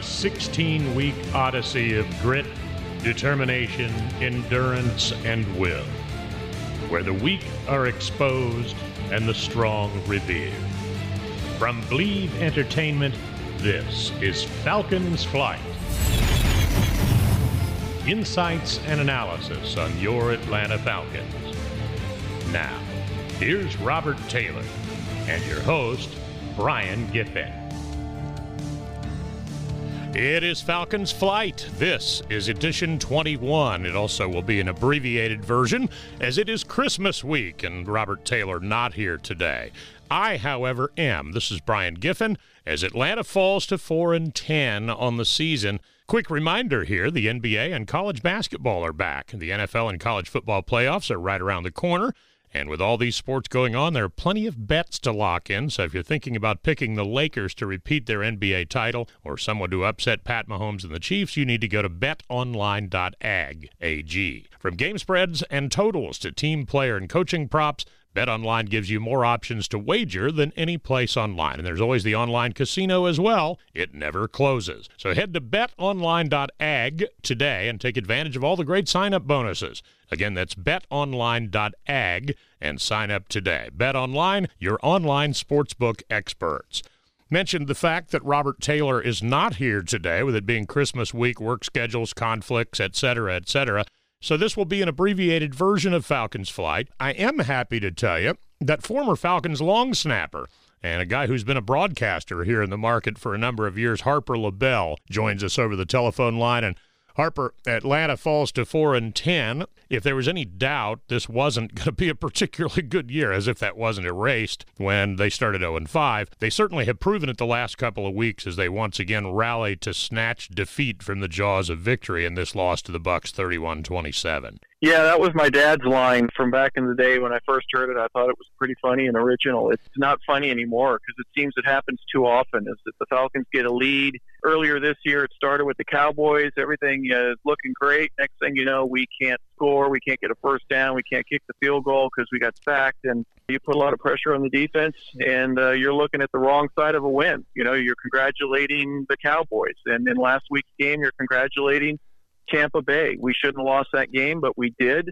A 16 week odyssey of grit, determination, endurance, and will. Where the weak are exposed and the strong revered. From Believe Entertainment, this is Falcon's Flight. Insights and analysis on your Atlanta Falcons. Now, here's Robert Taylor and your host, Brian Giffen. It is Falcon's Flight. This is edition 21. It also will be an abbreviated version as it is Christmas week and Robert Taylor not here today. I, however, am. This is Brian Giffen as Atlanta falls to 4 and 10 on the season. Quick reminder here the NBA and college basketball are back. The NFL and college football playoffs are right around the corner. And with all these sports going on, there are plenty of bets to lock in. So if you're thinking about picking the Lakers to repeat their NBA title or someone to upset Pat Mahomes and the Chiefs, you need to go to betonline.ag. From game spreads and totals to team player and coaching props, BetOnline gives you more options to wager than any place online. And there's always the online casino as well. It never closes. So head to betonline.ag today and take advantage of all the great sign up bonuses. Again, that's betonline.ag and sign up today. BetOnline, your online sportsbook experts. Mentioned the fact that Robert Taylor is not here today with it being Christmas week, work schedules, conflicts, etc., etc. So this will be an abbreviated version of Falcons Flight. I am happy to tell you that former Falcons long snapper and a guy who's been a broadcaster here in the market for a number of years, Harper LeBel, joins us over the telephone line. And Harper, Atlanta falls to four and ten. If there was any doubt this wasn't going to be a particularly good year, as if that wasn't erased when they started 0 and 5, they certainly have proven it the last couple of weeks as they once again rallied to snatch defeat from the jaws of victory in this loss to the Bucks 31-27. Yeah, that was my dad's line from back in the day when I first heard it. I thought it was pretty funny and original. It's not funny anymore because it seems it happens too often. Is that the Falcons get a lead earlier this year? It started with the Cowboys. Everything uh, is looking great. Next thing you know, we can't score. We can't get a first down. We can't kick the field goal because we got sacked. And you put a lot of pressure on the defense, and uh, you're looking at the wrong side of a win. You know, you're congratulating the Cowboys, and in last week's game, you're congratulating Tampa Bay. We shouldn't have lost that game, but we did.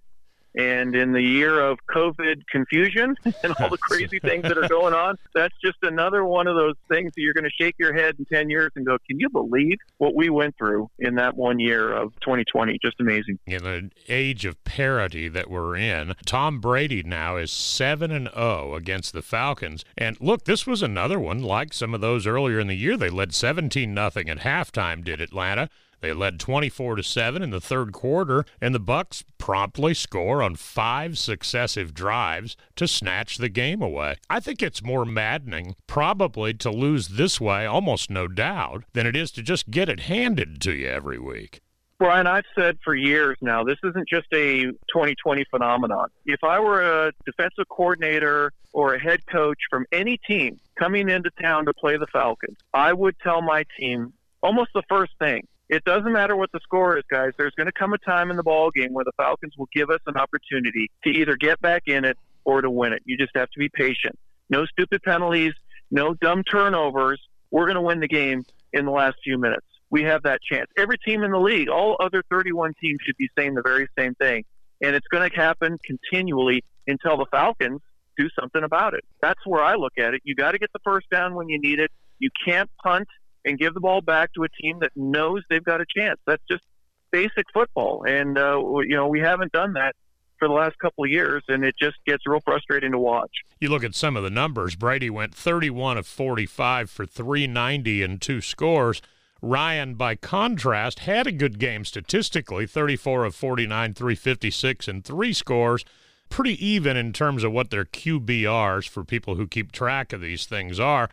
And in the year of COVID confusion and all the crazy things that are going on, that's just another one of those things that you're going to shake your head in 10 years and go, can you believe what we went through in that one year of 2020? Just amazing. In an age of parity that we're in, Tom Brady now is 7 and 0 against the Falcons. And look, this was another one like some of those earlier in the year. They led 17 nothing at halftime did Atlanta. They led 24 to 7 in the third quarter and the Bucks promptly score on five successive drives to snatch the game away. I think it's more maddening probably to lose this way, almost no doubt, than it is to just get it handed to you every week. Brian, I've said for years now, this isn't just a 2020 phenomenon. If I were a defensive coordinator or a head coach from any team coming into town to play the Falcons, I would tell my team almost the first thing it doesn't matter what the score is, guys. There's going to come a time in the ball game where the Falcons will give us an opportunity to either get back in it or to win it. You just have to be patient. No stupid penalties, no dumb turnovers. We're going to win the game in the last few minutes. We have that chance. Every team in the league, all other 31 teams should be saying the very same thing. And it's going to happen continually until the Falcons do something about it. That's where I look at it. You got to get the first down when you need it. You can't punt and give the ball back to a team that knows they've got a chance. That's just basic football, and uh, you know we haven't done that for the last couple of years, and it just gets real frustrating to watch. You look at some of the numbers. Brady went 31 of 45 for 390 and two scores. Ryan, by contrast, had a good game statistically 34 of 49, 356, and three scores. pretty even in terms of what their QBRs for people who keep track of these things are.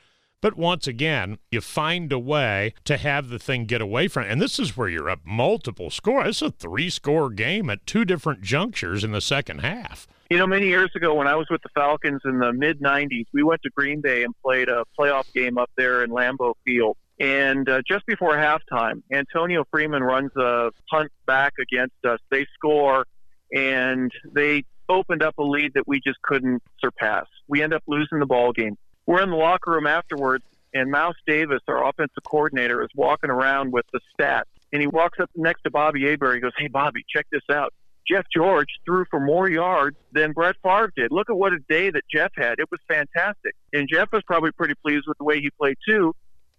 But once again, you find a way to have the thing get away from. And this is where you're up multiple scores. It's a three score game at two different junctures in the second half. You know, many years ago when I was with the Falcons in the mid 90s, we went to Green Bay and played a playoff game up there in Lambeau Field. And uh, just before halftime, Antonio Freeman runs a punt back against us. They score, and they opened up a lead that we just couldn't surpass. We end up losing the ball game. We're in the locker room afterwards, and Mouse Davis, our offensive coordinator, is walking around with the stats. And he walks up next to Bobby Hebert. He goes, Hey, Bobby, check this out. Jeff George threw for more yards than Brett Favre did. Look at what a day that Jeff had. It was fantastic. And Jeff was probably pretty pleased with the way he played, too.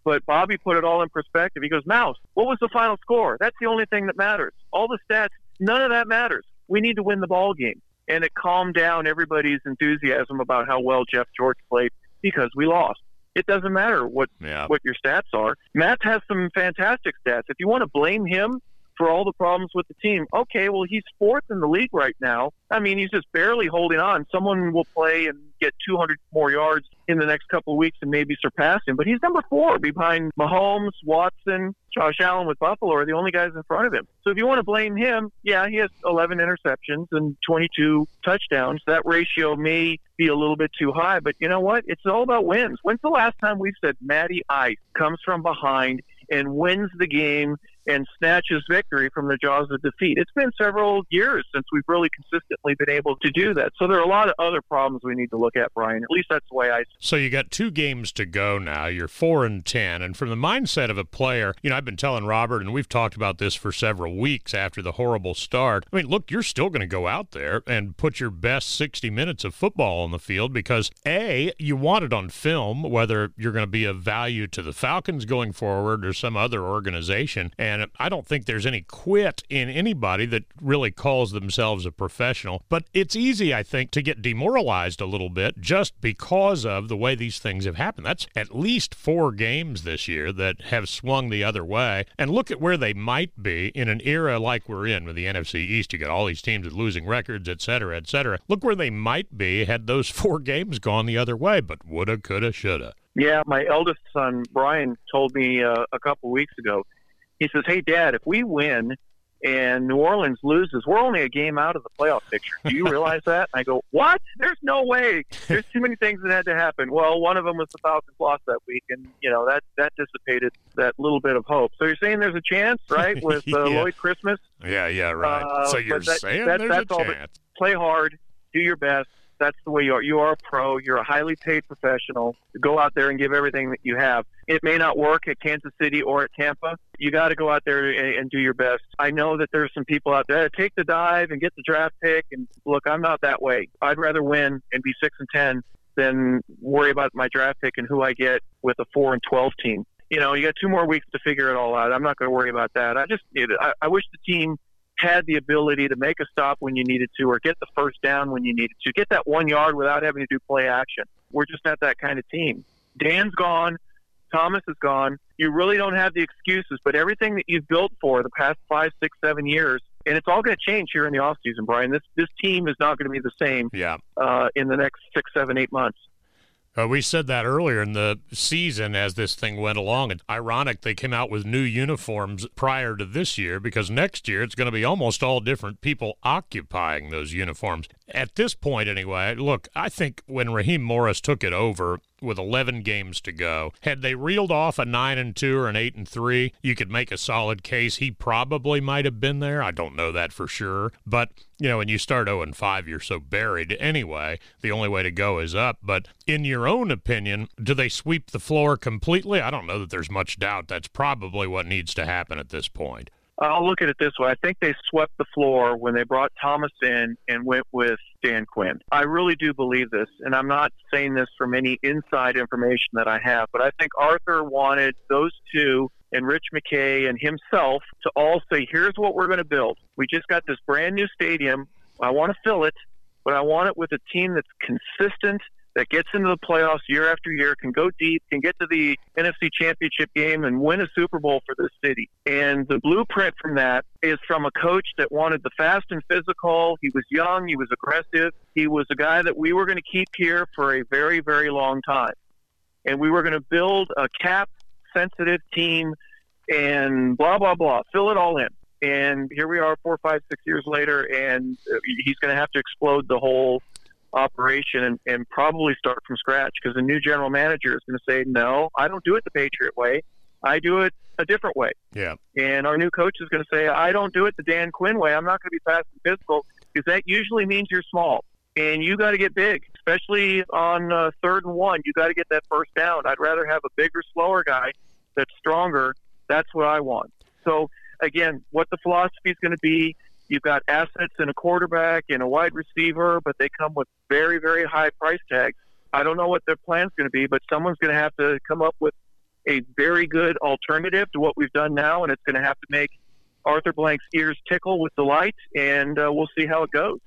But Bobby put it all in perspective. He goes, Mouse, what was the final score? That's the only thing that matters. All the stats, none of that matters. We need to win the ball game. And it calmed down everybody's enthusiasm about how well Jeff George played because we lost. It doesn't matter what Yeah. what your stats are. Matt has some fantastic stats. If you want to blame him for all the problems with the team, okay, well he's fourth in the league right now. I mean, he's just barely holding on. Someone will play and get 200 more yards in the next couple of weeks and maybe surpass him. But he's number four behind Mahomes, Watson, Josh Allen with Buffalo are the only guys in front of him. So if you want to blame him, yeah, he has 11 interceptions and 22 touchdowns. That ratio may be a little bit too high, but you know what? It's all about wins. When's the last time we've said Matty Ice comes from behind and wins the game and snatches victory from the jaws of defeat? It's been several years since we've really consistently been able to do that. So there are a lot of other problems we need to look at, Brian. At least that's the way I So you got two games to go now. You're four and ten, and from the mindset of a player, you know, I've been telling Robert, and we've talked about this for several weeks after the horrible start. I mean, look, you're still going to go out there and put your best 60 minutes of football on the field because a you want it on film, whether you're going to be of value to the Falcons going forward or some other organization. And I don't think there's any quit in anybody that really calls themselves a professional. But it's easy, I think, to get demoralized a little bit just because of the way these things have happened. That's at least four games this year that have swung the other way. And look at where they might be in an era like we're in with the NFC East. You got all these teams with losing records, et cetera, et cetera. Look where they might be had those four games gone the other way, but woulda, coulda, shoulda. Yeah, my eldest son Brian told me uh, a couple weeks ago. He says, "Hey, Dad, if we win and New Orleans loses, we're only a game out of the playoff picture. Do you realize that?" I go, "What? There's no way. There's too many things that had to happen." Well, one of them was the Falcons lost that week, and you know that that dissipated that little bit of hope. So you're saying there's a chance, right, with uh, Yeah. Lloyd Christmas? Yeah, yeah, right. Uh, so you're that- saying that- there's that's a all chance. play hard, do your best. That's the way you are. You are a pro. You're a highly paid professional. Go out there and give everything that you have. It may not work at Kansas City or at Tampa. You got to go out there and, and do your best. I know that there's some people out there that take the dive and get the draft pick. And look, I'm not that way. I'd rather win and be six and ten than worry about my draft pick and who I get with a four and twelve team. You know, you got two more weeks to figure it all out. I'm not going to worry about that. I just, I, I wish the team had the ability to make a stop when you needed to or get the first down when you needed to, get that one yard without having to do play action. We're just not that kind of team. Dan's gone. Thomas is gone. You really don't have the excuses, but everything that you've built for the past five, six, seven years, and it's all going to change here in the offseason, Brian. This this team is not going to be the same Yeah. uh, in the next six, seven, eight months. Uh, we said that earlier in the season as this thing went along. And ironic, they came out with new uniforms prior to this year because next year it's going to be almost all different people occupying those uniforms. At this point, anyway, look, I think when Raheem Morris took it over with 11 games to go, had they reeled off a 9 and 2 or an 8 and 3, you could make a solid case he probably might have been there. I don't know that for sure. But, you know, when you start 0 and 5, you're so buried anyway. The only way to go is up. But in your own opinion, do they sweep the floor completely? I don't know that there's much doubt that's probably what needs to happen at this point. I'll look at it this way. I think they swept the floor when they brought Thomas in and went with Dan Quinn. I really do believe this, and I'm not saying this from any inside information that I have, but I think Arthur wanted those two and Rich McKay and himself to all say, here's what we're going to build. We just got this brand new stadium. I want to fill it, but I want it with a team that's consistent, that gets into the playoffs year after year, can go deep, can get to the NFC Championship game and win a Super Bowl for this city. And the blueprint from that is from a coach that wanted the fast and physical. He was young, he was aggressive, he was a guy that we were going to keep here for a very, very long time. And we were going to build a cap sensitive team and blah, blah, blah, fill it all in. And here we are, four, five, six years later, and he's going to have to explode the whole operation and, and probably start from scratch because the new general manager is going to say, no, I don't do it the Patriot way. I do it a different way. Yeah. And our new coach is going to say, I don't do it the Dan Quinn way. I'm not going to be fast and physical because that usually means you're small and you got to get big, especially on uh, third and one. You got to get that first down. I'd rather have a bigger, slower guy that's stronger. That's what I want. So again, what the philosophy is going to be You've got assets in a quarterback and a wide receiver, but they come with very, very high price tags. I don't know what their plan's going to be, but someone's going to have to come up with a very good alternative to what we've done now, and it's going to have to make Arthur Blank's ears tickle with delight, and uh, we'll see how it goes.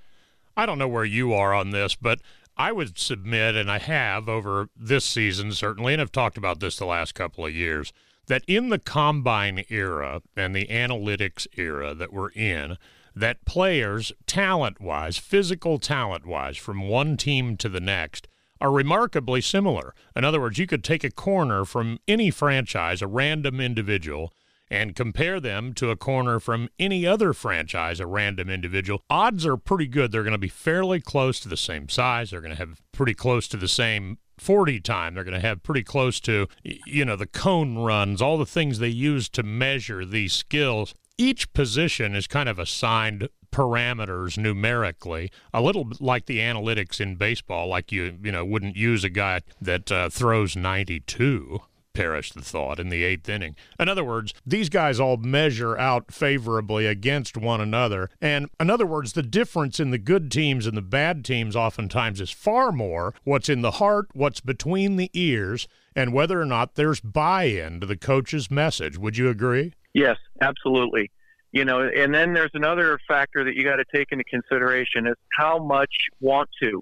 I don't know where you are on this, but I would submit, and I have over this season certainly, and I've talked about this the last couple of years, that in the combine era and the analytics era that we're in, that players, talent wise, physical talent wise, from one team to the next, are remarkably similar. In other words, you could take a corner from any franchise, a random individual, and compare them to a corner from any other franchise, a random individual. Odds are pretty good. They're going to be fairly close to the same size. They're going to have pretty close to the same 40 time. They're going to have pretty close to, you know, the cone runs, all the things they use to measure these skills each position is kind of assigned parameters numerically, a little bit like the analytics in baseball, like you you know wouldn't use a guy that uh, throws 92 perish the thought in the eighth inning. In other words, these guys all measure out favorably against one another. And in other words, the difference in the good teams and the bad teams oftentimes is far more what's in the heart, what's between the ears, and whether or not there's buy in to the coach's message. Would you agree? Yes, absolutely. You know, and then there's another factor that you got to take into consideration is how much want to,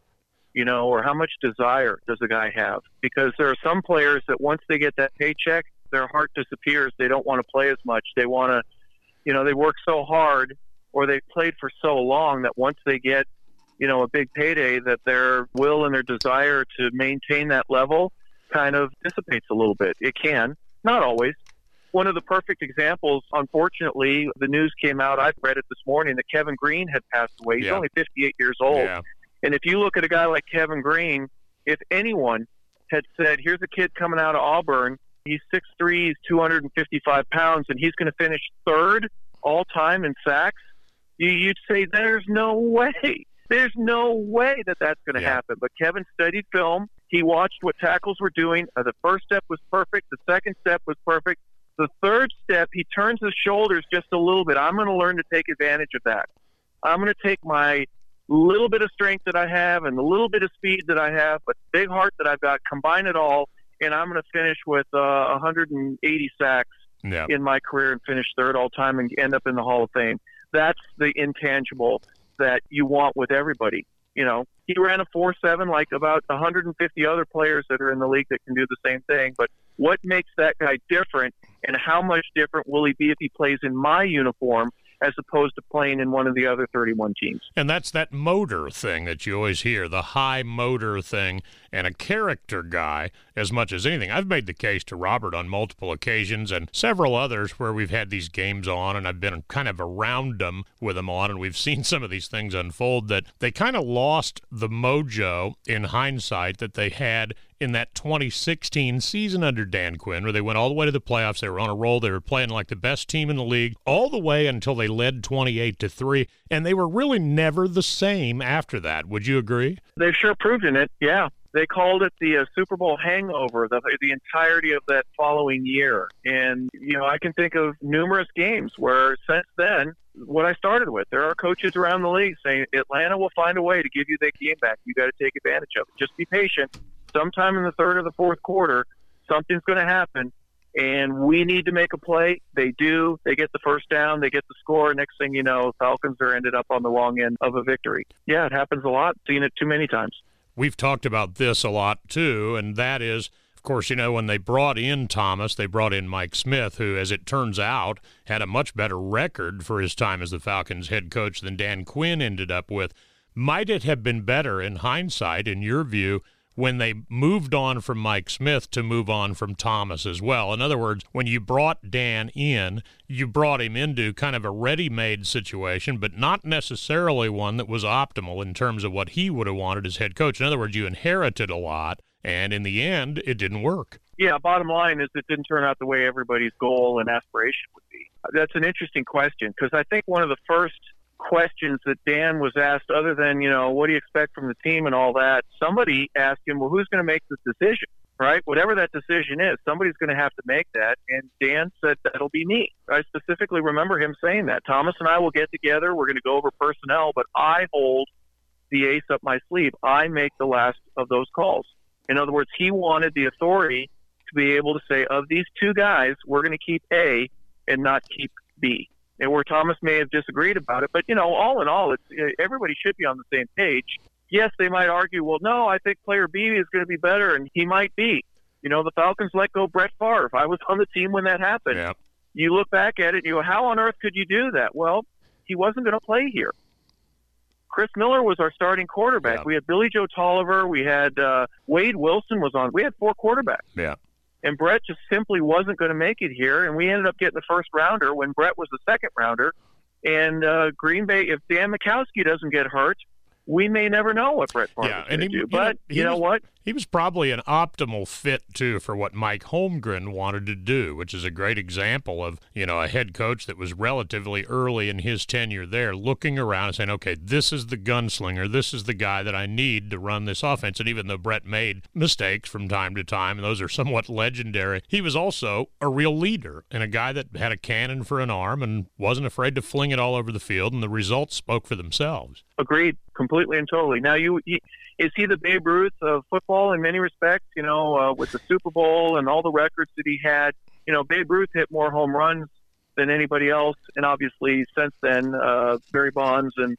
you know, or how much desire does a guy have? Because there are some players that once they get that paycheck, their heart disappears. They don't want to play as much. They want to, you know, they work so hard or they played for so long that once they get, you know, a big payday, that their will and their desire to maintain that level kind of dissipates a little bit. It can, not always, one of the perfect examples, unfortunately, the news came out, I've read it this morning, that Kevin Greene had passed away. He's yeah. only 58 years old. Yeah. And if you look at a guy like Kevin Greene, if anyone had said, here's a kid coming out of Auburn, he's 6'3, he's 255 pounds, and he's going to finish third all time in sacks, you'd say, there's no way. There's no way that that's going to yeah. happen. But Kevin studied film. He watched what tackles were doing. Uh, the first step was perfect. The second step was perfect. The third step, he turns his shoulders just a little bit. I'm going to learn to take advantage of that. I'm going to take my little bit of strength that I have and the little bit of speed that I have, but big heart that I've got, combine it all, and I'm going to finish with uh, 180 sacks yeah. in my career and finish third all time and end up in the Hall of Fame. That's the intangible that you want with everybody. You know, he ran a 4 7 like about 150 other players that are in the league that can do the same thing. But what makes that guy different and how much different will he be if he plays in my uniform as opposed to playing in one of the other 31 teams. And that's that motor thing that you always hear, the high motor thing, and a character guy as much as anything. I've made the case to Robert on multiple occasions and several others where we've had these games on and I've been kind of around them with them on and we've seen some of these things unfold that they kind of lost the mojo in hindsight that they had in that 2016 season under Dan Quinn, where they went all the way to the playoffs. They were on a roll. They were playing like the best team in the league all the way until they led 28 to three, and they were really never the same after that. Would you agree? They've sure proven it. Yeah, they called it the uh, Super Bowl hangover the, the entirety of that following year. And, you know, I can think of numerous games where since then, what I started with, there are coaches around the league saying Atlanta will find a way to give you that game back. You got to take advantage of it. Just be patient sometime in the third or the fourth quarter, something's going to happen, and we need to make a play. They do. They get the first down. They get the score. Next thing you know, Falcons are ended up on the wrong end of a victory. Yeah, it happens a lot. Seen it too many times. we've talked about this a lot too, and that is of course, you know, when they brought in Thomas, they brought in Mike Smith, who, as it turns out, had a much better record for his time as the Falcons head coach than Dan Quinn ended up with. Might it have been better in hindsight, in your view, when they moved on from Mike Smith to move on from Thomas as well. In other words, when you brought Dan in, you brought him into kind of a ready made situation, but not necessarily one that was optimal in terms of what he would have wanted as head coach. In other words, you inherited a lot, and in the end, it didn't work. Yeah, bottom line is it didn't turn out the way everybody's goal and aspiration would be. That's an interesting question because I think one of the first questions that Dan was asked, other than, you know, what do you expect from the team and all that, somebody asked him, well, who's going to make this decision? Right? Whatever that decision is, somebody's going to have to make that. And Dan said, that'll be me. I specifically remember him saying that. Thomas and I will get together. We're going to go over personnel, but I hold the ace up my sleeve. I make the last of those calls. In other words, he wanted the authority to be able to say, of these two guys, we're going to keep A and not keep B and where Thomas may have disagreed about it. But you know, all in all, it's everybody should be on the same page. Yes, they might argue, well, no, I think player B is going to be better, and he might be. You know, the Falcons let go Brett Favre. I was on the team when that happened. Yeah. You look back at it, you go, how on earth could you do that? Well, he wasn't going to play here. Chris Miller was our starting quarterback. Yeah. We had Billy Joe Tolliver. We had uh, Wade Wilson was on. We had four quarterbacks. Yeah and Brett just simply wasn't going to make it here. And we ended up getting the first rounder when Brett was the second rounder. And uh, Green Bay, if Don Majkowski doesn't get hurt, we may never know what Brett Favre yeah, is going to do. You but know, you know was, what? He was probably an optimal fit too for what Mike Holmgren wanted to do, which is a great example of you know a head coach that was relatively early in his tenure there, looking around and saying, "Okay, this is the gunslinger. This is the guy that I need to run this offense." And even though Brett made mistakes from time to time, and those are somewhat legendary, he was also a real leader and a guy that had a cannon for an arm and wasn't afraid to fling it all over the field, and the results spoke for themselves. Agreed, completely and totally. Now you. you is he the Babe Ruth of football in many respects? You know, uh, with the Super Bowl and all the records that he had. You know, Babe Ruth hit more home runs than anybody else, and obviously since then, uh, Barry Bonds and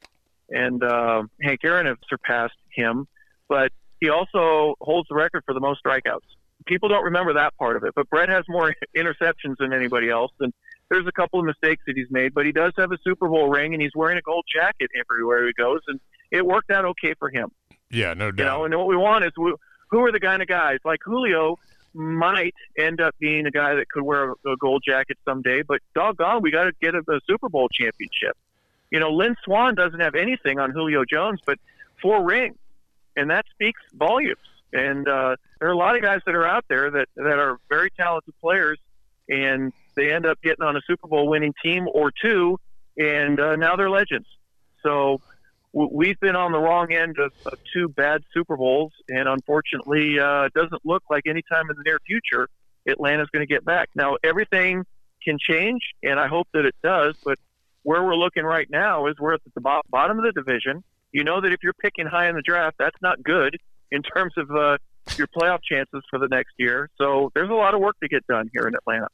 and uh, Hank Aaron have surpassed him. But he also holds the record for the most strikeouts. People don't remember that part of it, but Brett has more interceptions than anybody else, and there's a couple of mistakes that he's made. But he does have a Super Bowl ring, and he's wearing a gold jacket everywhere he goes, and it worked out okay for him. Yeah, no doubt. You know, and what we want is who are the kind of guys like Julio might end up being a guy that could wear a gold jacket someday, but doggone, we got to get a, a Super Bowl championship. You know, Lynn Swann doesn't have anything on Julio Jones, but four rings, and that speaks volumes. And uh, there are a lot of guys that are out there that that are very talented players, and they end up getting on a Super Bowl winning team or two, and uh, now they're legends. So we've been on the wrong end of, of two bad Super Bowls, and unfortunately, uh, it doesn't look like anytime in the near future Atlanta's going to get back. Now, everything can change, and I hope that it does. But where we're looking right now is we're at the bottom of the division. You know that if you're picking high in the draft, that's not good in terms of uh, your playoff chances for the next year. So there's a lot of work to get done here in Atlanta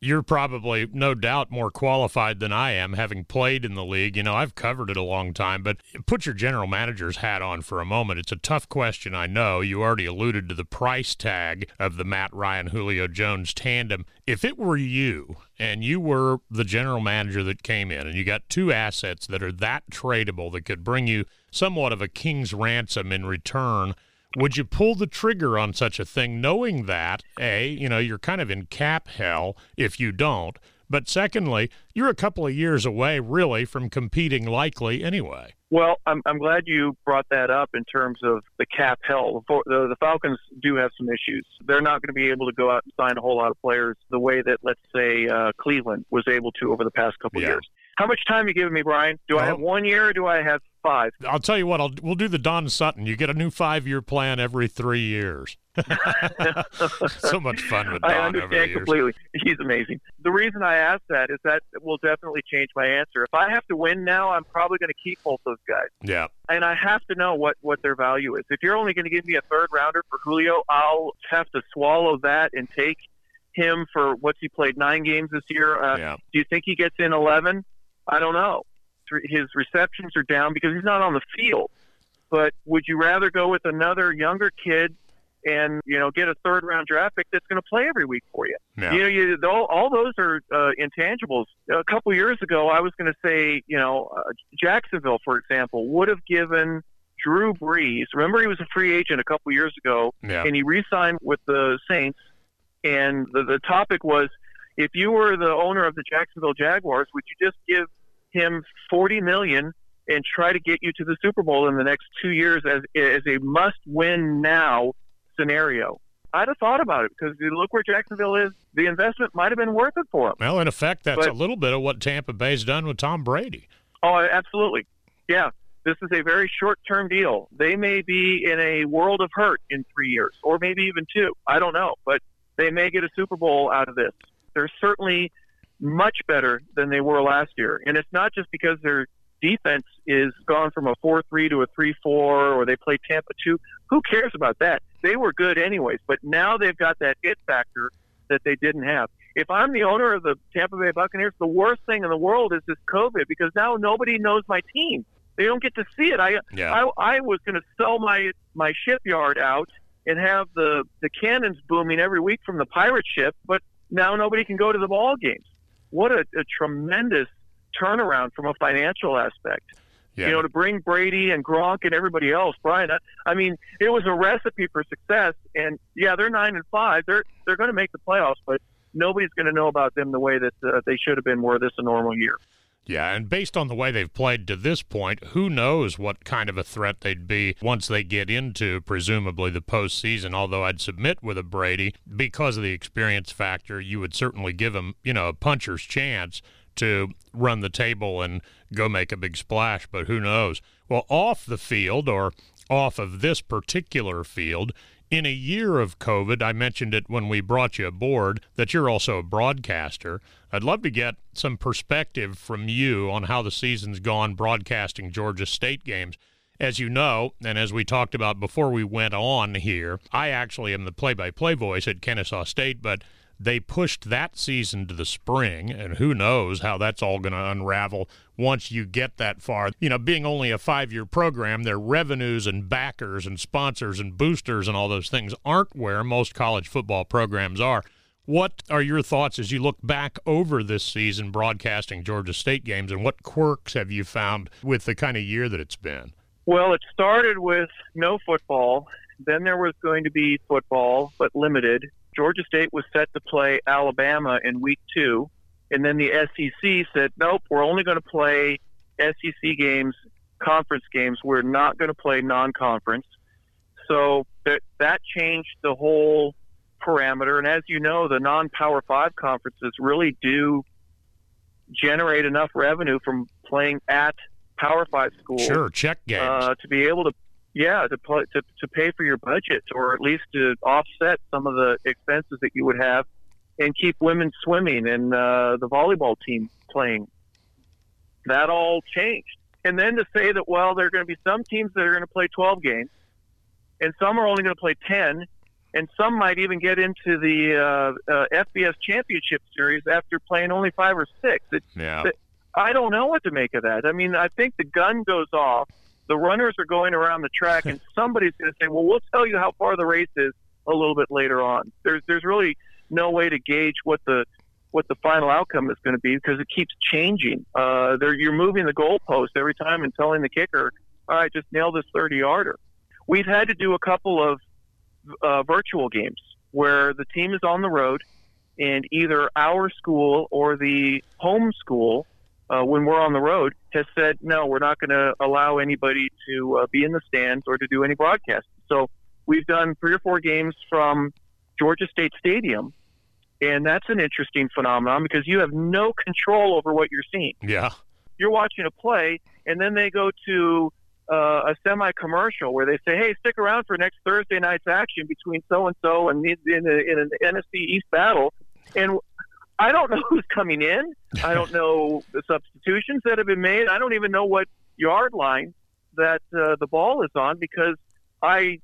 you're probably no doubt more qualified than I am, having played in the league. You know, I've covered it a long time, but put your general manager's hat on for a moment. It's a tough question, I know. You already alluded to the price tag of the Matt Ryan Julio Jones tandem. If it were you and you were the general manager that came in and you got two assets that are that tradable that could bring you somewhat of a king's ransom in return would you pull the trigger on such a thing knowing that, A, you know, you're kind of in cap hell if you don't, but secondly, you're a couple of years away really from competing likely anyway? Well, I'm, I'm glad you brought that up in terms of the cap hell. The, the Falcons do have some issues. They're not going to be able to go out and sign a whole lot of players the way that, let's say, uh, Cleveland was able to over the past couple yeah. years. How much time are you giving me, Brian? Do I have one year or do I have five. I'll tell you what. I'll, we'll do the Don Sutton. You get a new five-year plan every three years. so much fun with Don I understand completely. He's amazing. The reason I ask that is that will definitely change my answer. If I have to win now, I'm probably going to keep both those guys. Yeah. And I have to know what what their value is. If you're only going to give me a third rounder for Julio, I'll have to swallow that and take him for what's he played nine games this year. Uh, yeah. Do you think he gets in eleven? I don't know his receptions are down because he's not on the field. But would you rather go with another younger kid and you know get a third round draft pick that's going to play every week for you? Yeah. You know, you, all, all those are uh, intangibles. A couple years ago, I was going to say, you know, uh, Jacksonville, for example, would have given Drew Brees. Remember, he was a free agent a couple years ago, Yeah. and he re-signed with the Saints. And the, the topic was, if you were the owner of the Jacksonville Jaguars, would you just give him forty million and try to get you to the Super Bowl in the next two years as as a must-win now scenario? I'd have thought about it because look where Jacksonville is. The investment might have been worth it for him. Well, in effect, that's But- a little bit of what Tampa Bay's done with Tom Brady. Oh, absolutely. Yeah. This is a very short term deal. They may be in a world of hurt in three years, or maybe even two. I don't know. But they may get a Super Bowl out of this. They're certainly much better than they were last year. And it's not just because their defense is gone from a 4 3 to a 3 4, or they play Tampa 2. Who cares about that? They were good anyways. But now they've got that it factor that they didn't have. If I'm the owner of the Tampa Bay Buccaneers, the worst thing in the world is this COVID because now nobody knows my team. They don't get to see it. I Yeah. I, I was going to sell my my shipyard out and have the the cannons booming every week from the pirate ship, but now nobody can go to the ball games. What a, a tremendous turnaround from a financial aspect Yeah. you know, to bring Brady and Gronk and everybody else, Brian. I, I mean, it was a recipe for success. And yeah, they're nine and five. They're they're going to make the playoffs, but nobody's going to know about them the way that uh, they should have been were this a normal year. Yeah, and based on the way they've played to this point, who knows what kind of a threat they'd be once they get into presumably the postseason. Although I'd submit with a Brady because of the experience factor, you would certainly give him, you know, a puncher's chance to run the table and go make a big splash. But who knows? Well, off the field or off of this particular field. In a year of COVID, I mentioned it when we brought you aboard that you're also a broadcaster. I'd love to get some perspective from you on how the season's gone broadcasting Georgia State games. As you know, and as we talked about before we went on here, I actually am the play by play voice at Kennesaw State, but they pushed that season to the spring, and who knows how that's all going to unravel once you get that far. You know, being only a five year program, their revenues and backers and sponsors and boosters and all those things aren't where most college football programs are. What are your thoughts as you look back over this season broadcasting Georgia State games, and what quirks have you found with the kind of year that it's been? Well, it started with no football. Then there was going to be football, but limited. Georgia State was set to play Alabama in week two. And then the SEC said, nope, we're only going to play SEC games, conference games. We're not going to play non conference. So that, that changed the whole parameter. And as you know, the non Power Five conferences really do generate enough revenue from playing at Power Five schools Sure, check games. uh, to be able to, yeah, to, pl- to to pay for your budget or at least to offset some of the expenses that you would have, and keep women swimming and uh, the volleyball team playing. That all changed, and then to say that well, there are going to be some teams that are going to play 12 games, and some are only going to play 10, and some might even get into the uh, uh, FBS championship series after playing only five or six. It, yeah. but- I don't know what to make of that. I mean, I think the gun goes off. The runners are going around the track, and somebody's going to say, "Well, we'll tell you how far the race is a little bit later on." There's there's really no way to gauge what the what the final outcome is going to be because it keeps changing. Uh, there, you're moving the goalpost every time and telling the kicker, "All right, just nail this 30 yarder." We've had to do a couple of uh, virtual games where the team is on the road, and either our school or the home school uh, when we're on the road, has said, no, we're not going to allow anybody to uh, be in the stands or to do any broadcasting. So we've done three or four games from Georgia State Stadium, and that's an interesting phenomenon because you have no control over what you're seeing. Yeah. You're watching a play, and then they go to uh, a semi-commercial where they say, "Hey, stick around for next Thursday night's action between so and so and in an NFC East battle." And I don't know who's coming in. I don't know the substitutions that have been made. I don't even know what yard line that uh, the ball is on because I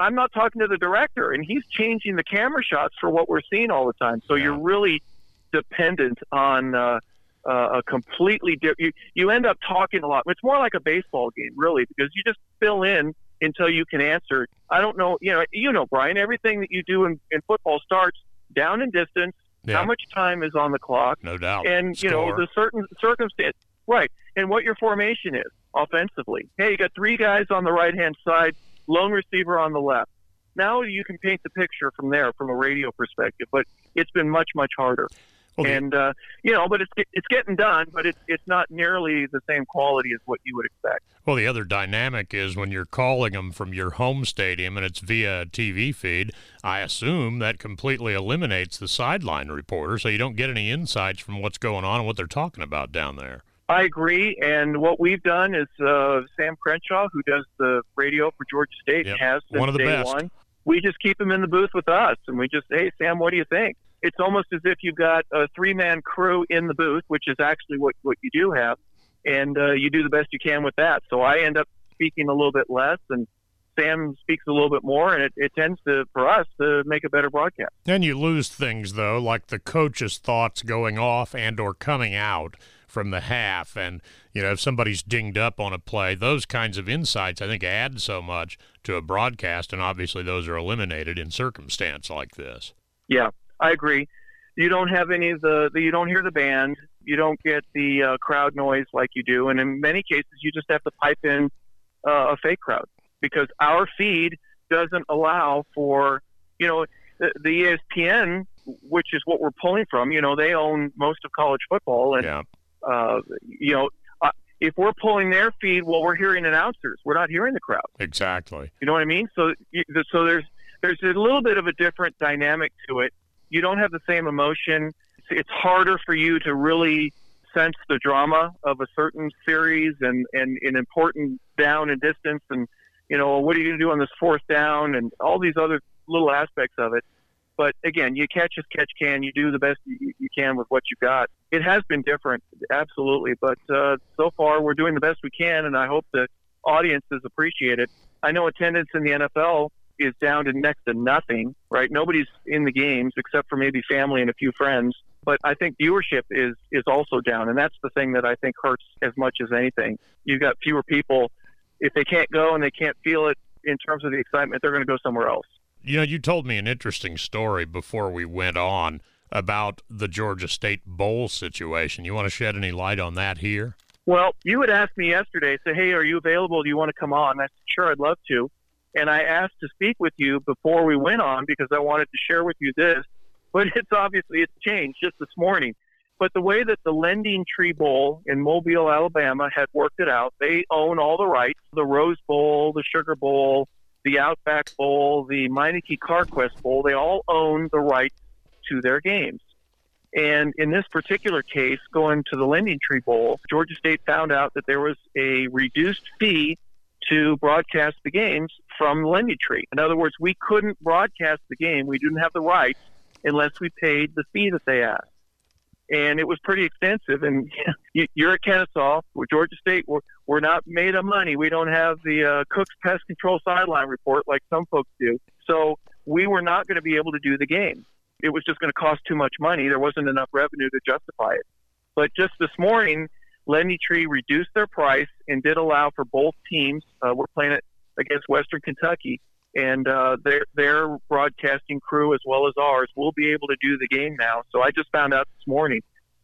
I'm not talking to the director, and he's changing the camera shots for what we're seeing all the time. So Yeah. you're really dependent on uh, uh, a completely different. You, you end up talking a lot. It's more like a baseball game, really, because you just fill in until you can answer. I don't know, you know, you know, Brian. Everything that you do in, in football starts down in distance. Yeah. How much time is on the clock? No doubt. and you know the certain circumstance right and what your formation is offensively hey you got three guys on the right hand side lone receiver on the left now you can paint the picture from there from a radio perspective but it's been much much harder The- and uh, you know but it's it's getting done but it's it's not nearly the same quality as what you would expect Well, the other dynamic is when you're calling them from your home stadium and it's via a TV feed, I assume that completely eliminates the sideline reporter, so you don't get any insights from what's going on and what they're talking about down there. I agree, and what we've done is uh, Sam Crenshaw, who does the radio for Georgia State, Yep. has since One of the day best. one. We just keep him in the booth with us, and we just, hey Sam, what do you think? It's almost as if you've got a three-man crew in the booth, which is actually what what you do have, and uh, you do the best you can with that. So I end up speaking a little bit less, and Sam speaks a little bit more, and it, it tends to, for us, to make a better broadcast. Then you lose things though, like the coach's thoughts going off and or coming out from the half, and you know if somebody's dinged up on a play, those kinds of insights I think add so much to a broadcast, and obviously those are eliminated in circumstance like this. Yeah, I agree. You don't have any of the, the you don't hear the band, you don't get the uh, crowd noise like you do, and in many cases you just have to pipe in uh, a fake crowd because our feed doesn't allow for you know the, the ESPN, which is what we're pulling from. You know, they own most of college football, and Yeah. uh, you know. Uh, if we're pulling their feed, well, we're hearing announcers. We're not hearing the crowd. Exactly. You know what I mean? So, so there's there's a little bit of a different dynamic to it. You don't have the same emotion. It's, harder for you to really sense the drama of a certain series and and an important down and distance and you know what are you going to do on this fourth down and all these other little aspects of it. But again, you catch as catch can. You do the best you, you can with what you got. It has been different, absolutely. But uh, so far, we're doing the best we can, and I hope the audiences appreciate it. I know attendance in the NFL is down to next to nothing, right? Nobody's in the games except for maybe family and a few friends. But I think viewership is is also down, and that's the thing that I think hurts as much as anything. You've got fewer people. If they can't go and they can't feel it in terms of the excitement, they're going to go somewhere else. You know, you told me an interesting story before we went on about the Georgia State Bowl situation. You want to shed any light on that here? Well, you had asked me yesterday, say, hey, are you available? Do you want to come on? I said, sure, I'd love to. And I asked to speak with you before we went on because I wanted to share with you this. But it's obviously it's changed just this morning. But the way that the Lending Tree Bowl in Mobile, Alabama had worked it out, they own all the rights. The Rose Bowl, the Sugar Bowl, the Outback Bowl, the Meineke CarQuest Bowl, they all own the rights to their games. And in this particular case, going to the Lending Tree Bowl, Georgia State found out that there was a reduced fee to broadcast the games from Lending Tree. In other words, we couldn't broadcast the game. We didn't have the rights unless we paid the fee that they asked. And it was pretty extensive. And you- you're at Kennesaw, we're Georgia State. We're, we're not made of money. We don't have the uh, Cook's Pest Control sideline report like some folks do. So we were not going to be able to do the game it was just going to cost too much money. There wasn't enough revenue to justify it. But just this morning, Lending Tree reduced their price and did allow for both teams. Uh, we're playing it against Western Kentucky, and uh, their their broadcasting crew as well as ours will be able to do the game now. So I just found out this morning.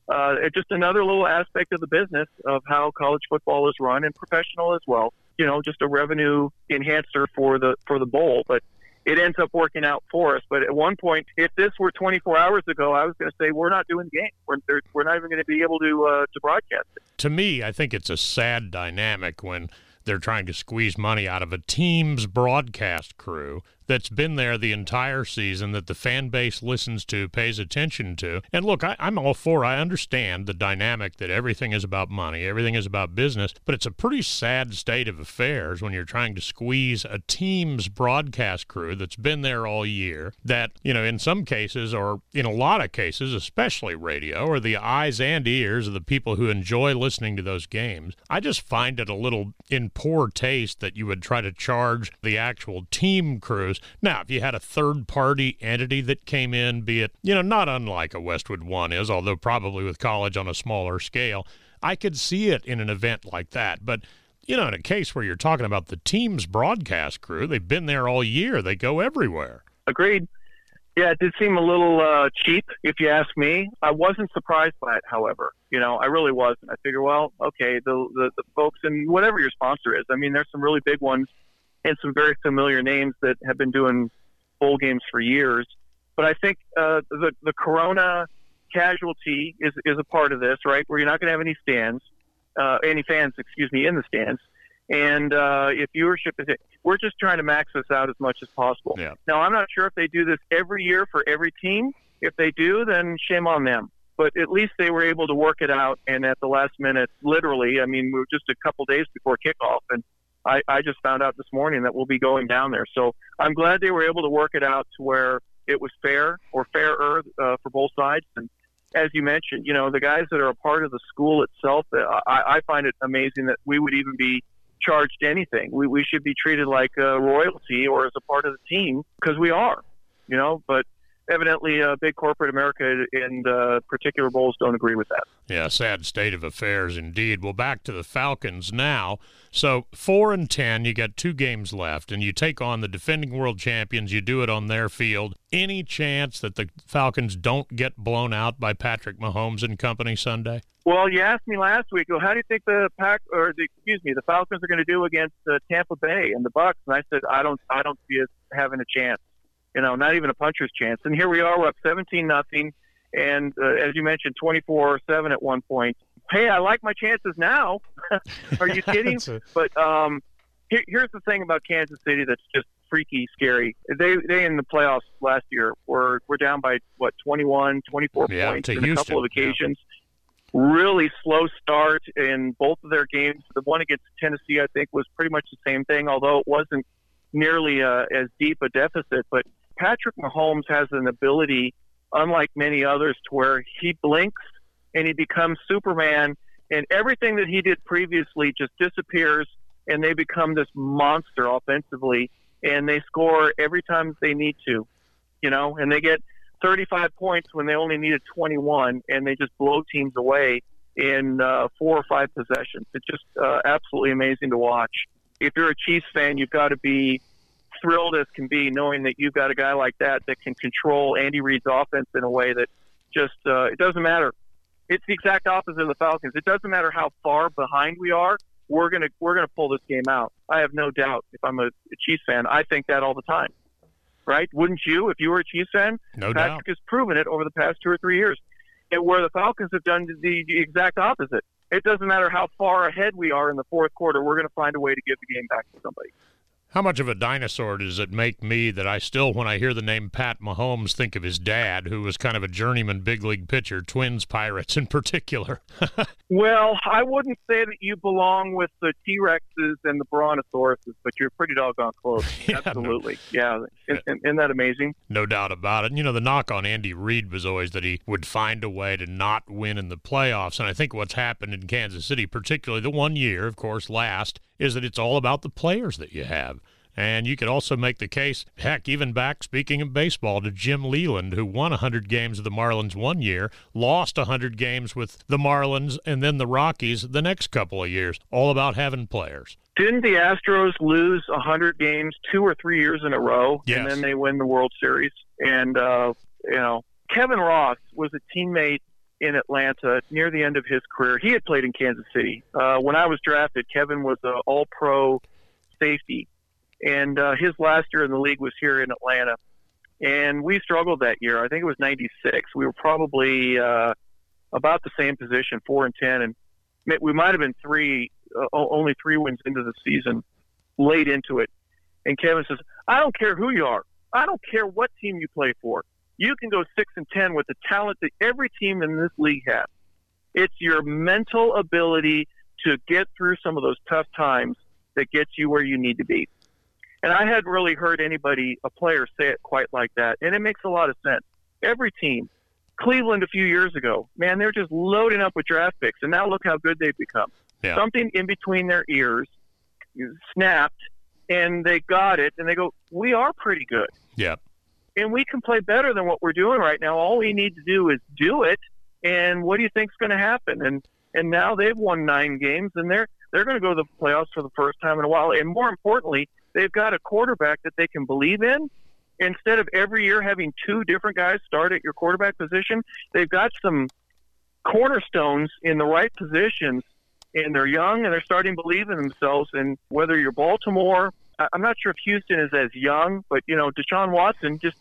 Uh, it's just another little aspect of the business of how college football is run and professional as well. You know, just a revenue enhancer for the for the bowl, but it ends up working out for us. But at one point, if this were 24 hours ago, I was going to say we're not doing the game. We're we're not even going to be able to uh, to broadcast it. To me, I think it's a sad dynamic when they're trying to squeeze money out of a team's broadcast crew that's been there the entire season, that the fan base listens to, pays attention to. And look, I, I'm all for, I understand the dynamic that everything is about money, everything is about business, but it's a pretty sad state of affairs when you're trying to squeeze a team's broadcast crew that's been there all year, that, you know, in some cases, or in a lot of cases, especially radio, are the eyes and ears of the people who enjoy listening to those games. I just find it a little in poor taste that you would try to charge the actual team crew Now, if you had a third party entity that came in, be it, you know, not unlike a Westwood One is, although probably with college on a smaller scale, I could see it in an event like that. But you know, in a case where you're talking about the team's broadcast crew, they've been there all year. They go everywhere. Agreed. Yeah, it did seem a little uh, cheap, if you ask me. I wasn't surprised by it, however. You know, I really wasn't. I figure, well, okay, the, the the folks and whatever your sponsor is. I mean, there's some really big ones and some very familiar names that have been doing bowl games for years. But I think uh, the the Corona casualty is is a part of this, right? Where you're not going to have any stands, uh, any fans, excuse me, in the stands. And uh, if viewership is, we're just trying to max this out as much as possible. Yeah. Now, I'm not sure if they do this every year for every team. If they do, then shame on them. But at least they were able to work it out. And at the last minute, literally, I mean, we were just a couple days before kickoff, and I, I just found out this morning that we'll be going down there. So I'm glad they were able to work it out to where it was fair or fairer uh, for both sides. And as you mentioned, you know, the guys that are a part of the school itself, uh, I, I find it amazing that we would even be charged anything. We, we should be treated like a royalty or as a part of the team because we are, you know, but evidently uh, big corporate America and uh, particular bowls don't agree with that. Yeah, sad state of affairs indeed. Well, back to the Falcons now. So four and ten, you got two games left, and you take on the defending world champions. You do it on their field. Any chance that the Falcons don't get blown out by Patrick Mahomes and company Sunday? Well, you asked me last week. Well, how do you think the pack or the excuse me, the Falcons are going to do against uh, Tampa Bay and the Bucks? And I said I don't, I don't see us having a chance. You know, not even a puncher's chance. And here we are, we're up seventeen nothing, and uh, as you mentioned, twenty four seven at one point. Hey, I like my chances now. are you kidding? a- but um, here, here's the thing about Kansas City that's just freaky scary. They they in the playoffs last year were were down by what 21, 24 Yeah, points to in a couple of Houston, yeah. occasions. Really slow start in both of their games. The one against Tennessee, I think, was pretty much the same thing, although it wasn't nearly uh, as deep a deficit. But Patrick Mahomes has an ability, unlike many others, to where he blinks and he becomes Superman, and everything that he did previously just disappears, and they become this monster offensively, and they score every time they need to, you know, and they get 35 points when they only needed 21, and they just blow teams away in uh, four or five possessions. It's just uh, absolutely amazing to watch. If you're a Chiefs fan, you've got to be thrilled as can be knowing that you've got a guy like that that can control Andy Reid's offense in a way that just uh, it doesn't matter. It's the exact opposite of the Falcons. It doesn't matter how far behind we are. We're gonna we're gonna pull this game out. I have no doubt. If I'm a, a Chiefs fan, I think that all the time. Right? Wouldn't you? If you were a Chiefs fan, No Patrick doubt. has proven it over the past two or three years. And where the Falcons have done the, the exact opposite. It doesn't matter how far ahead we are in the fourth quarter. We're going to find a way to give the game back to somebody. How much of a dinosaur does it make me that I still, when I hear the name Pat Mahomes, think of his dad, who was kind of a journeyman big league pitcher, Twins Pirates in particular? Well, I wouldn't say that you belong with the T Rexes and the Brontosauruses, but you're pretty doggone close. Yeah, no- Absolutely. Yeah. Isn't, uh, isn't that amazing? No doubt about it. And, you know, the knock on Andy Reid was always that he would find a way to not win in the playoffs. And I think what's happened in Kansas City, particularly the one year, of course, last, is that it's all about the players that you have. And you could also make the case, heck, even back, speaking of baseball, to Jim Leyland, who won 100 games with the Marlins one year, lost 100 games with the Marlins and then the Rockies the next couple of years. All about having players. Didn't the Astros lose 100 games two or three years in a row? Yes. And then they win the World Series. And, uh, you know, Kevin Ross was a teammate in Atlanta near the end of his career. He had played in Kansas City. Uh, when I was drafted, Kevin was an all pro safety. And uh, his last year in the league was here in Atlanta. And we struggled that year. I think it was 96. We were probably uh, about the same position, 4 and 10. And we might have been three, uh, only three wins into the season, late into it. And Kevin says, I don't care who you are. I don't care what team you play for. You can go six and ten with the talent that every team in this league has. It's your mental ability to get through some of those tough times that gets you where you need to be. And I hadn't really heard anybody, a player, say it quite like that. And it makes a lot of sense. Every team, Cleveland a few years ago, man, they're just loading up with draft picks. And now look how good they've become. Yeah. Something in between their ears snapped and they got it, and they go, "We are pretty good, Yep. And we can play better than what we're doing right now. All we need to do is do it." And what do you think's going to happen? And and now they've won nine games, and they're they're going to go to the playoffs for the first time in a while. And more importantly, they've got a quarterback that they can believe in. Instead of every year having two different guys start at your quarterback position, they've got some cornerstones in the right positions, and they're young and they're starting to believe in themselves. And whether you're Baltimore, I'm not sure if Houston is as young, but you know, Deshaun Watson just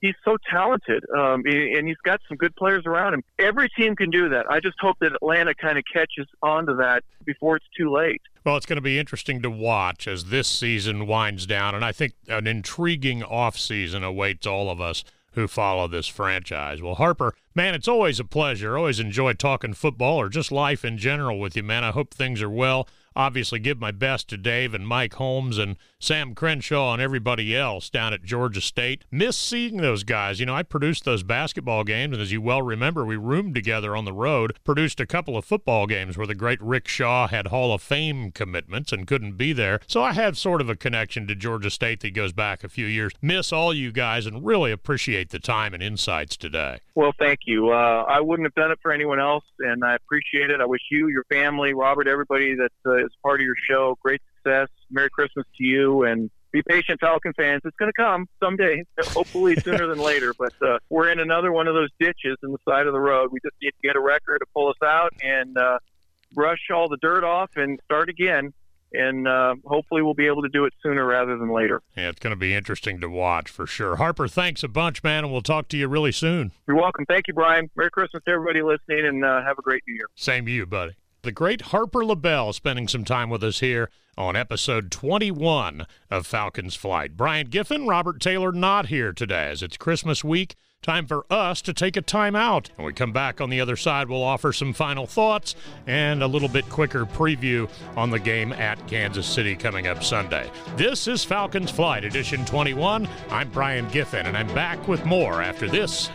he's so talented, um, and he's got some good players around him. Every team can do that. I just hope that Atlanta kind of catches onto that before it's too late. Well, it's going to be interesting to watch as this season winds down, and I think an intriguing offseason awaits all of us who follow this franchise. Well, Harper, man, it's always a pleasure. Always enjoy talking football or just life in general with you, man. I hope things are well. Obviously, give my best to Dave and Mike Holmes and Sam Crenshaw and everybody else down at Georgia State. Miss seeing those guys. You know, I produced those basketball games, and as you well remember, we roomed together on the road, produced a couple of football games where the great Rick Shaw had Hall of Fame commitments and couldn't be there. So I have sort of a connection to Georgia State that goes back a few years. Miss all you guys and really appreciate the time and insights today. Well, thank you. Uh, I wouldn't have done it for anyone else, and I appreciate it. I wish you, your family, Robert, everybody that uh, part of your show, great success. Merry Christmas to you, and be patient, Falcon fans. It's going to come someday, hopefully sooner than later. But uh, we're in another one of those ditches in the side of the road. We just need to get a record to pull us out and uh, brush all the dirt off and start again. And uh, hopefully, we'll be able to do it sooner rather than later. Yeah, it's going to be interesting to watch for sure. Harper, thanks a bunch, man, and we'll talk to you really soon. You're welcome. Thank you, Brian. Merry Christmas to everybody listening, and uh, have a great New Year. Same to you, buddy. The great Harper LeBel spending some time with us here on episode 21 of Falcons Flight. Brian Giffen, Robert Taylor not here today as it's Christmas week. Time for us to take a time out. When we come back on the other side, we'll offer some final thoughts and a little bit quicker preview on the game at Kansas City coming up Sunday. This is Falcons Flight, edition 21. I'm Brian Giffen, and I'm back with more after this.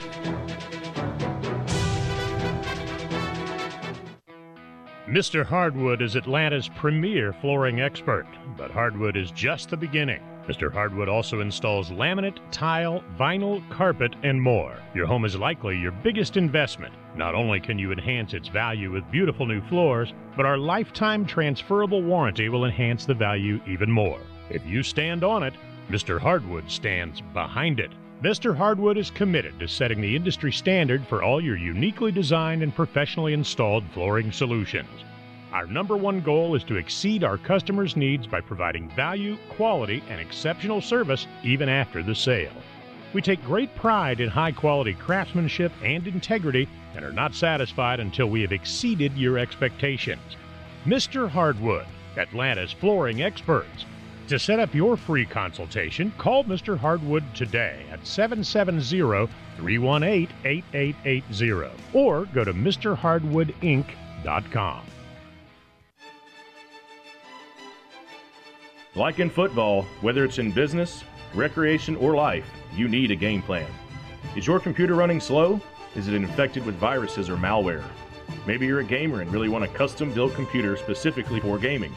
Mr. Hardwood is Atlanta's premier flooring expert, but hardwood is just the beginning. Mr. Hardwood also installs laminate, tile, vinyl, carpet, and more. Your home is likely your biggest investment. Not only can you enhance its value with beautiful new floors, but our lifetime transferable warranty will enhance the value even more. If you stand on it, Mr. Hardwood stands behind it. Mr. Hardwood is committed to setting the industry standard for all your uniquely designed and professionally installed flooring solutions. Our number one goal is to exceed our customers' needs by providing value, quality, and exceptional service even after the sale. We take great pride in high quality craftsmanship and integrity and are not satisfied until we have exceeded your expectations. Mr. Hardwood, Atlanta's flooring experts. To set up your free consultation, call Mr. Hardwood today at 770 318 8880 or go to MrHardwoodInc.com. Like in football, whether it's in business, recreation, or life, you need a game plan. Is your computer running slow? Is it infected with viruses or malware? Maybe you're a gamer and really want a custom built computer specifically for gaming.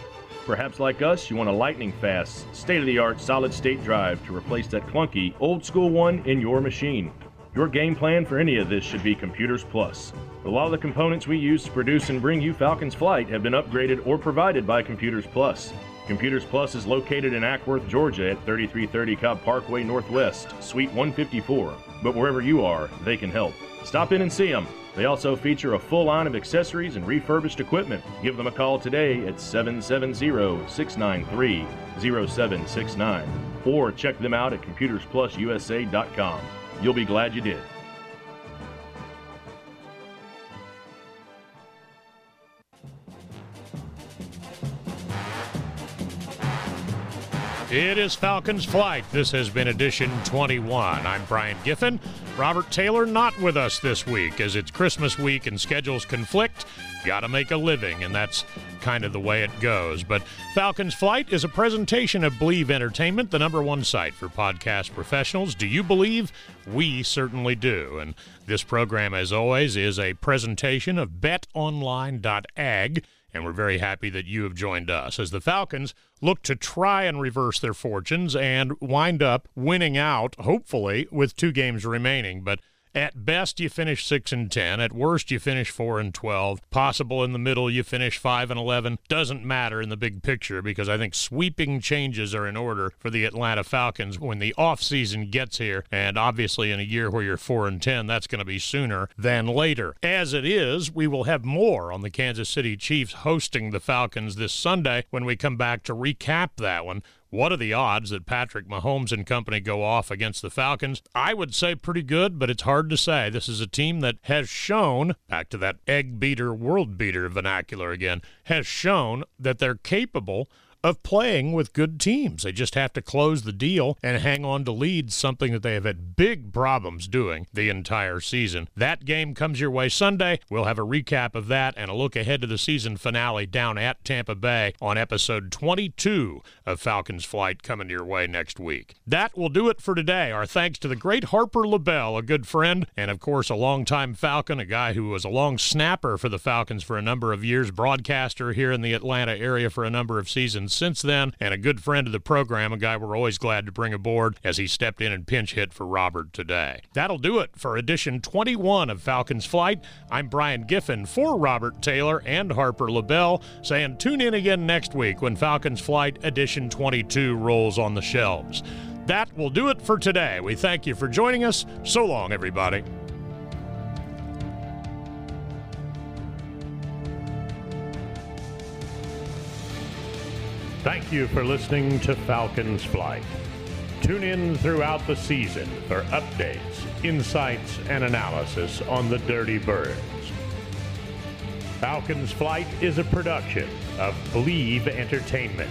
Perhaps, like us, you want a lightning fast, state of the art solid state drive to replace that clunky, old school one in your machine. Your game plan for any of this should be Computers Plus. A lot of the components we use to produce and bring you Falcon's Flight have been upgraded or provided by Computers Plus. Computers Plus is located in Acworth, Georgia at 3330 Cobb Parkway Northwest, Suite 154. But wherever you are, they can help. Stop in and see them. They also feature a full line of accessories and refurbished equipment. Give them a call today at 770 693 0769 or check them out at computersplususa.com. You'll be glad you did. It is Falcons Flight. This has been edition 21. I'm Brian Giffen. Robert Taylor not with us this week as it's Christmas week and schedules conflict. Got to make a living, and that's kind of the way it goes. But Falcons Flight is a presentation of Bleav Entertainment, the number one site for podcast professionals. Do you believe? We certainly do. And this program, as always, is a presentation of betonline.ag and we're very happy that you have joined us as the Falcons look to try and reverse their fortunes and wind up winning out, hopefully, with two games remaining. But at best, you finish six and ten. At worst, you finish four and twelve. Possible in the middle, you finish five and eleven. Doesn't matter in the big picture because I think sweeping changes are in order for the Atlanta Falcons when the offseason gets here. And obviously, in a year where you're four and ten, that's going to be sooner than later. As it is, we will have more on the Kansas City Chiefs hosting the Falcons this Sunday when we come back to recap that one. What are the odds that Patrick Mahomes and company go off against the Falcons? I would say pretty good, but it's hard to say. This is a team that has shown, back to that egg beater, world beater vernacular again, has shown that they're capable of playing with good teams. They just have to close the deal and hang on to leads, something that they have had big problems doing the entire season. That game comes your way Sunday. We'll have a recap of that and a look ahead to the season finale down at Tampa Bay on episode 22 of Falcons Flight coming your way next week. That will do it for today. Our thanks to the great Harper LeBel, a good friend, and of course a longtime Falcon, a guy who was a long snapper for the Falcons for a number of years, broadcaster here in the Atlanta area for a number of seasons since then, and a good friend of the program, a guy we're always glad to bring aboard as he stepped in and pinch hit for Robert today. That'll do it for edition 21 of Falcons Flight. I'm Brian Giffen for Robert Taylor and Harper LeBel, saying tune in again next week when Falcons Flight edition 22 rolls on the shelves. That will do it for today. We thank you for joining us. So long, everybody. Thank you for listening to Falcons Flight. Tune in throughout the season for updates, insights, and analysis on the Dirty Birds. Falcons Flight is a production of Bleav Entertainment.